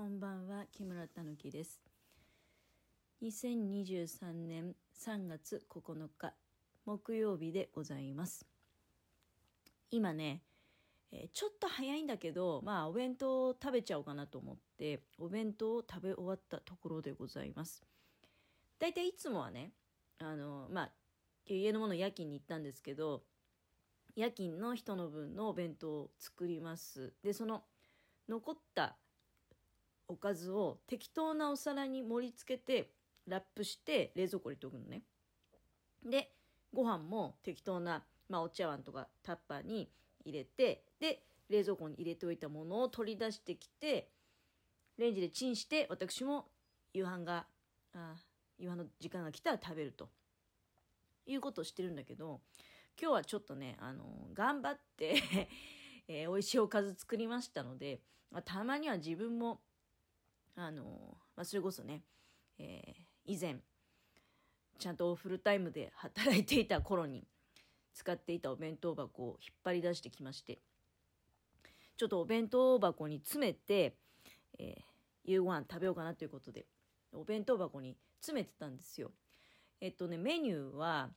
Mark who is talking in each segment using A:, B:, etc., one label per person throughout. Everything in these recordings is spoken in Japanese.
A: こんばんは木村たぬきです。2023年3月9日木曜日でございます。今ね、えーちょっと早いんだけどまあお弁当を食べちゃおうかなと思ってお弁当を食べ終わったところでございます。だいたいいつもはねあのまあ家のもの夜勤に行ったんですけど夜勤の人の分のお弁当を作ります。でその残ったおかずを適当なお皿に盛り付けてラップして冷蔵庫に入れておくのね。でご飯も適当な、まあ、お茶碗とかタッパーに入れてで冷蔵庫に入れておいたものを取り出してきてレンジでチンして私も夕飯があ夕飯の時間が来たら食べると。いうことをしてるんだけど今日はちょっとねあの頑張って えー美味しいおかず作りましたので、まあ、たまには自分もあのまあ、それこそね、えー以前ちゃんとフルタイムで働いていた頃に使っていたお弁当箱を引っ張り出してきましてちょっとお弁当箱に詰めて、えー夕ご飯食べようかなということでお弁当箱に詰めてたんですよ。えっとねメニューは、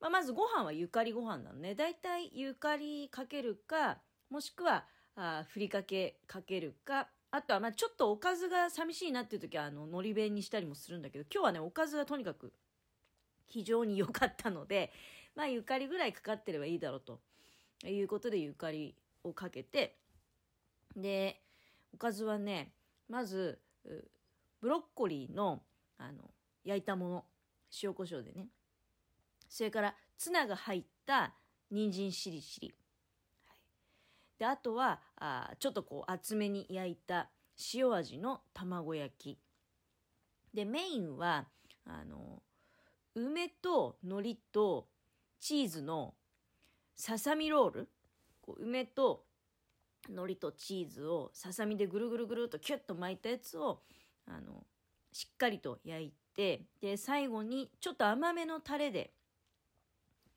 A: まあ、まずご飯はゆかりご飯なのね。だいたいゆかりかけるかもしくはあふりかけかけるかあとはまちょっとおかずが寂しいなっていう時はあののり弁にしたりもするんだけど今日はねおかずはとにかく非常に良かったので まあゆかりぐらいかかってればいいだろうということでゆかりをかけてでおかずはねまずブロッコリーのあの焼いたもの塩コショウでね。それからツナが入った人参しりしり。であとはあちょっとこう厚めに焼いた塩味の卵焼き。でメインはあの梅と海苔とチーズのささみロール。こう梅と海苔とチーズをささみでぐるぐるぐるっとキュッと巻いたやつをあのしっかりと焼いてで最後にちょっと甘めのタレで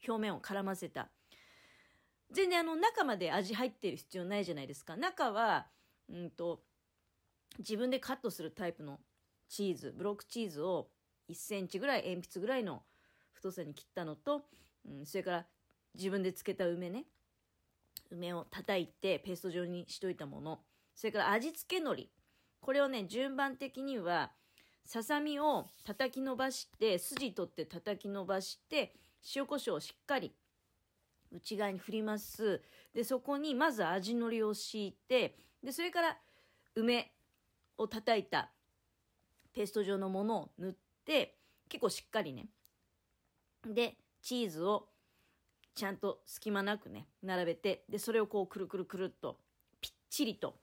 A: 表面を絡ませた全然あの中まで味入ってる必要ないじゃないですか。中はうんと自分でカットするタイプのチーズブロックチーズを1センチぐらい鉛筆ぐらいの太さに切ったのと、うん、それから自分で漬けた梅ね。梅を叩いてペースト状にしといたもの。それから味付け海苔。これをね順番的にはささみを叩き伸ばして筋取って叩き伸ばして塩コショウをしっかり内側に振ります。でそこにまず味のりを敷いてでそれから梅を叩いたペースト状のものを塗って結構しっかりね。でチーズをちゃんと隙間なくね並べてでそれをこうくるくるくるっとぴっちりと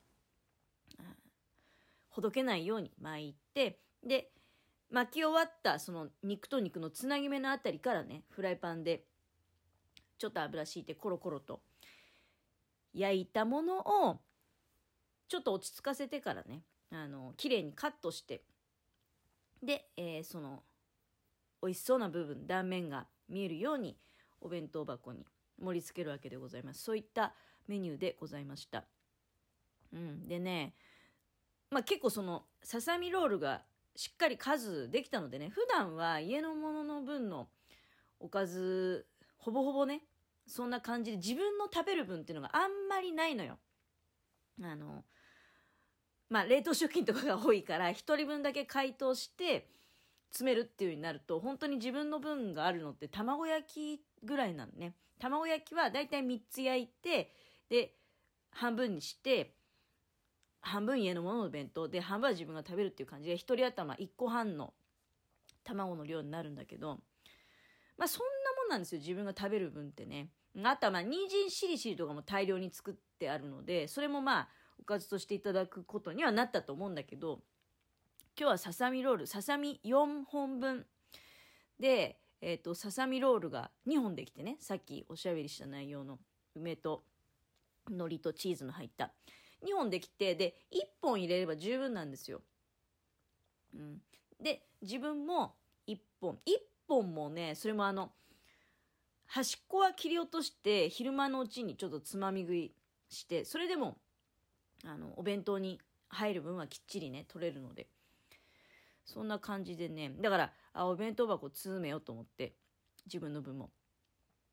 A: ほどけないように巻いてで巻き終わったその肉と肉のつなぎ目のあたりからねフライパンでちょっと油敷いてコロコロと。焼いたものをちょっと落ち着かせてからねあの綺麗にカットして。で、えーその美味しそうな部分断面が見えるようにお弁当箱に盛り付けるわけでございます。そういったメニューでございました、うん、でねまあ結構そのささみロールがしっかり数できたのでね普段は家のものの分のおかずほぼほぼねそんな感じで自分の食べる分っていうのがあんまりないのよ。あのまあ冷凍食品とかが多いから1人分だけ解凍して詰めるっていうようになると本当に自分の分があるのって卵焼きぐらいなのね。卵焼きはだいたい3つ焼いてで半分にして半分家のものの弁当で半分は自分が食べるっていう感じで1人頭1個半の卵の量になるんだけどまあそんなもんなんですよ自分が食べる分ってね。あとはまあ人参しりしりとかも大量に作ってあるのでそれもまあおかずとしていただくことにはなったと思うんだけど今日はささみロールささみ4本分で、えー、とささみロールが2本できてねさっきおしゃべりした内容の梅と海苔とチーズの入った2本できてで1本入れれば十分なんですよ。うん、で自分も1本。1本もねそれもあの端っこは切り落として昼間のうちにちょっとつまみ食いしてそれでもあのお弁当に入る分はきっちりね取れるので。そんな感じでね。だからあお弁当箱詰めようと思って自分の分も。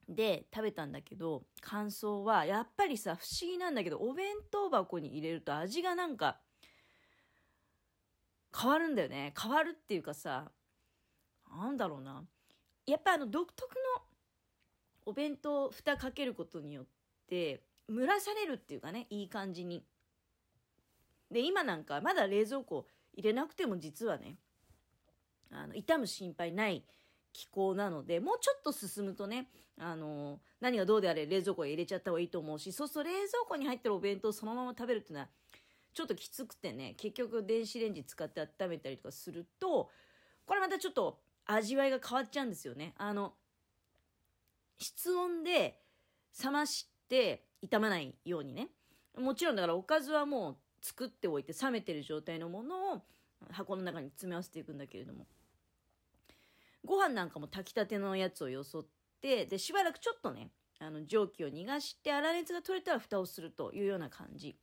A: で食べたんだけど感想はやっぱりさ不思議なんだけどお弁当箱に入れると味がなんか変わるんだよね。変わるっていうかさなんだろうな。やっぱあの独特お弁当蓋かけることによって蒸らされるっていうかねいい感じに。で今なんかまだ冷蔵庫入れなくても実はねあの傷む心配ない気候なのでもうちょっと進むとねあの何がどうであれ冷蔵庫へ入れちゃった方がいいと思うしそうすると冷蔵庫に入ってるお弁当をそのまま食べるっていうのはちょっときつくてね結局電子レンジ使って温めたりとかするとこれまたちょっと味わいが変わっちゃうんですよね。あの室温で冷まして傷まないようにね。もちろんだからおかずはもう作っておいて冷めてる状態のものを箱の中に詰め合わせていくんだけれども。ご飯なんかも炊きたてのやつをよそってでしばらくちょっとねあの蒸気を逃がして粗熱が取れたら蓋をするというような感じ。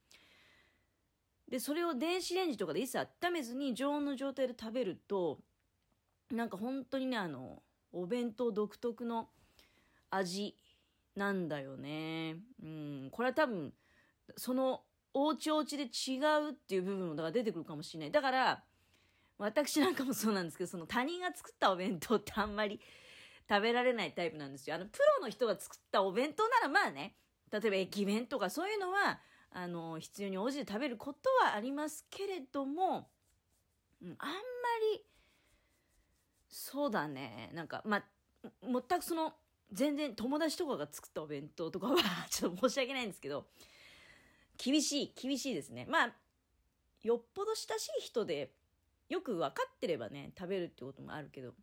A: でそれを電子レンジとかで一切温めずに常温の状態で食べるとなんか本当にねあのお弁当独特の味なんだよね。うん。これは多分そのおうちおうちで違うっていう部分もだから出てくるかもしれない。だから私なんかもそうなんですけどその他人が作ったお弁当ってあんまり食べられないタイプなんですよ。あのプロの人が作ったお弁当ならまあね例えば駅弁とかそういうのはあの必要に応じて食べることはありますけれども、うん、あんまりそうだね。なんかまあ全くその全然友達とかが作ったお弁当とかは ちょっと申し訳ないんですけど厳しい厳しいですね。まあよっぽど親しい人でよく分かってればね食べるってこともあるけど。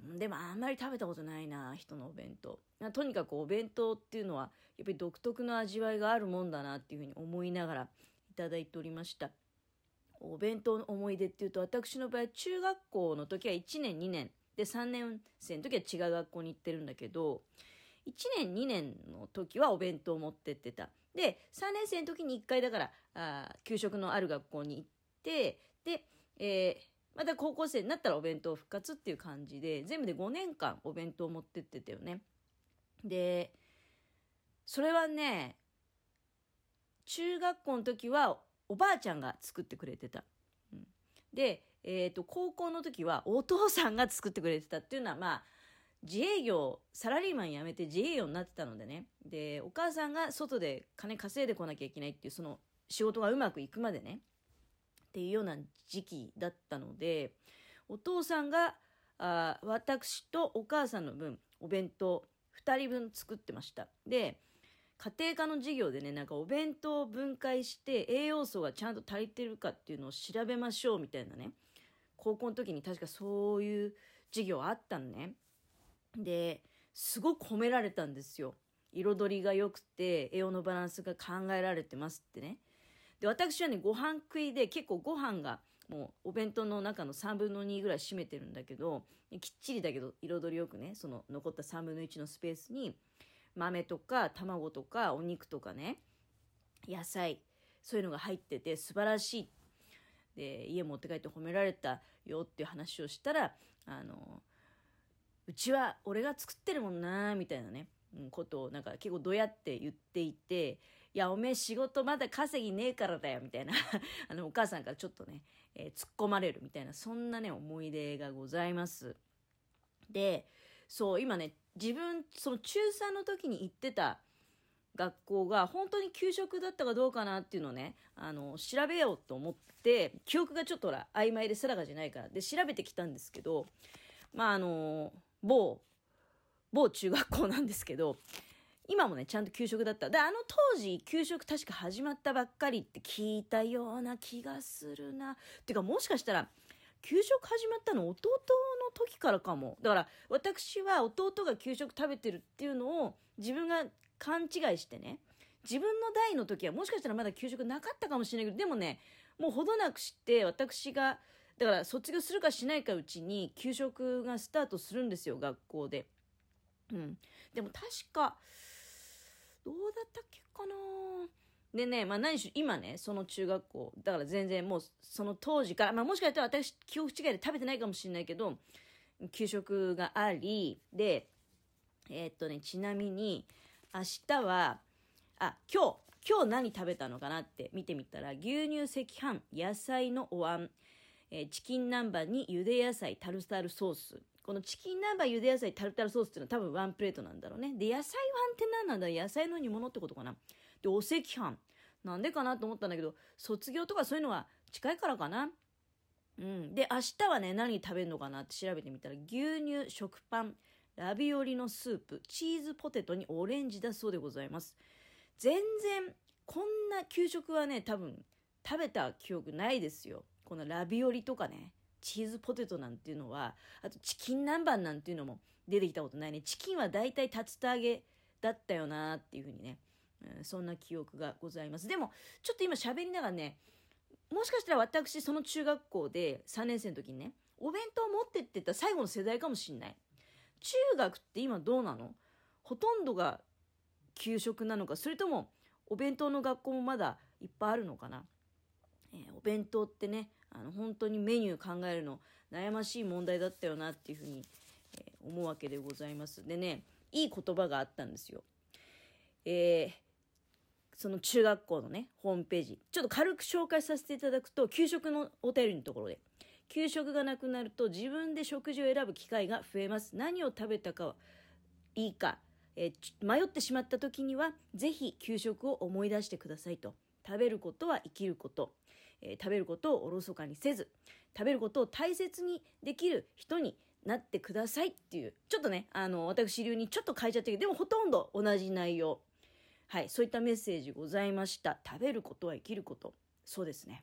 A: でもあんまり食べたことないな人のお弁当。とにかくお弁当っていうのはやっぱり独特の味わいがあるもんだなっていうふうに思いながらいただいておりました。お弁当の思い出っていうと私の場合中学校の時は1年2年で3年生の時は違う学校に行ってるんだけど1年2年の時はお弁当を持ってってた。で3年生の時に1回だからあ給食のある学校に行ってで、えー、また高校生になったらお弁当復活っていう感じで全部で5年間お弁当を持ってってたよね。でそれはね中学校の時はおばあちゃんが作ってくれてた、うん、で、えーと、高校の時はお父さんが作ってくれてたっていうのはまあ自営業サラリーマン辞めて自営業になってたのでね。でお母さんが外で金稼いでこなきゃいけないっていうその仕事がうまくいくまでね。っていうような時期だったのでお父さんがあ私とお母さんの分お弁当2人分作ってました。で家庭科の授業でねなんかお弁当を分解して栄養素がちゃんと足りてるかっていうのを調べましょうみたいなね。高校の時に確かそういう授業あったのね。ですごく褒められたんですよ。彩りが良くて栄養のバランスが考えられてますってね。で私はねご飯食いで結構ご飯がもうお弁当の中の3分の2ぐらい占めてるんだけどきっちりだけど彩りよくねその残った3分の1のスペースに豆とか卵とかお肉とかね。野菜そういうのが入ってて素晴らしい。で家持って帰って褒められたよっていう話をしたらあのうちは俺が作ってるもんなみたいなね、うん、ことをなんか結構どうやって言っていていや、おめえ仕事まだ稼ぎねえからだよ、みたいな。あの、お母さんからちょっとね、えー、突っ込まれるみたいな、そんなね、思い出がございます。で、そう、今ね、自分、その中3の時に行ってた学校が本当に給食だったかどうかなっていうのをね、あの、調べようと思って、記憶がちょっとほら、曖昧で定かじゃないから、で、調べてきたんですけど、まあ、あの、某、某中学校なんですけど、今もね、ちゃんと給食だった。で、あの当時、給食確か始まったばっかりって聞いたような気がするなっ。ていうか、もしかしたら、給食始まったの弟の時からかも。だから、私は弟が給食食べてるっていうのを自分が勘違いしてね、自分の代の時はもしかしたらまだ給食なかったかもしれないけど、でもね、もうほどなくして私が、だから卒業するかしないかうちに給食がスタートするんですよ、学校で。うん。でも確か、どうだったっけかなでね、まあ何しろ今ね、その中学校、だから全然もうその当時から、まあもしかしたら私記憶違いで食べてないかもしれないけど、給食があり、で、えー、っとね、ちなみに明日は、あ、今日、今日何食べたのかなって見てみたら、牛乳赤飯、野菜のお椀、えー、チキン南蛮にゆで野菜、タルタルソース。このチキン南蛮、ゆで野菜、タルタルソースっていうのは多分ワンプレートなんだろうね。で、野菜椀って何なんだ野菜の煮物ってことかな。で、お赤飯。なんでかなと思ったんだけど、卒業とかそういうのが近いからかな。うん。で、明日はね、何食べるのかなって調べてみたら、牛乳、食パン、ラビオリのスープ、チーズポテトにオレンジだそうでございます。全然、こんな給食はね、多分、食べた記憶ないですよ。このラビオリとかね、チーズポテトなんていうのは、あとチキン南蛮なんていうのも出てきたことないね。チキンは大体竜田揚げだったよなっていうふうにね、うん、そんな記憶がございます。でも、ちょっと今喋りながらね、もしかしたら私、その中学校で3年生の時にね、お弁当持ってってた最後の世代かもしんない。中学って今どうなの？ほとんどが給食なのか、それともお弁当の学校もまだいっぱいあるのかな？えー、お弁当ってね、あの本当にメニュー考えるの悩ましい問題だったよなっていうふうに、えー、思うわけでございます。でね、いい言葉があったんですよ。えーその中学校のね、ホームページ。ちょっと軽く紹介させていただくと、給食のお便りのところで。給食がなくなると自分で食事を選ぶ機会が増えます。何を食べたかはいいか、えー、迷ってしまった時には、ぜひ給食を思い出してくださいと。食べることは生きること。えー、食べることをおろそかにせず、食べることを大切にできる人になってくださいっていう、ちょっとね、あの、私流にちょっと変えちゃったけど、でもほとんど同じ内容。はい、そういったメッセージございました。食べることは生きること。そうですね。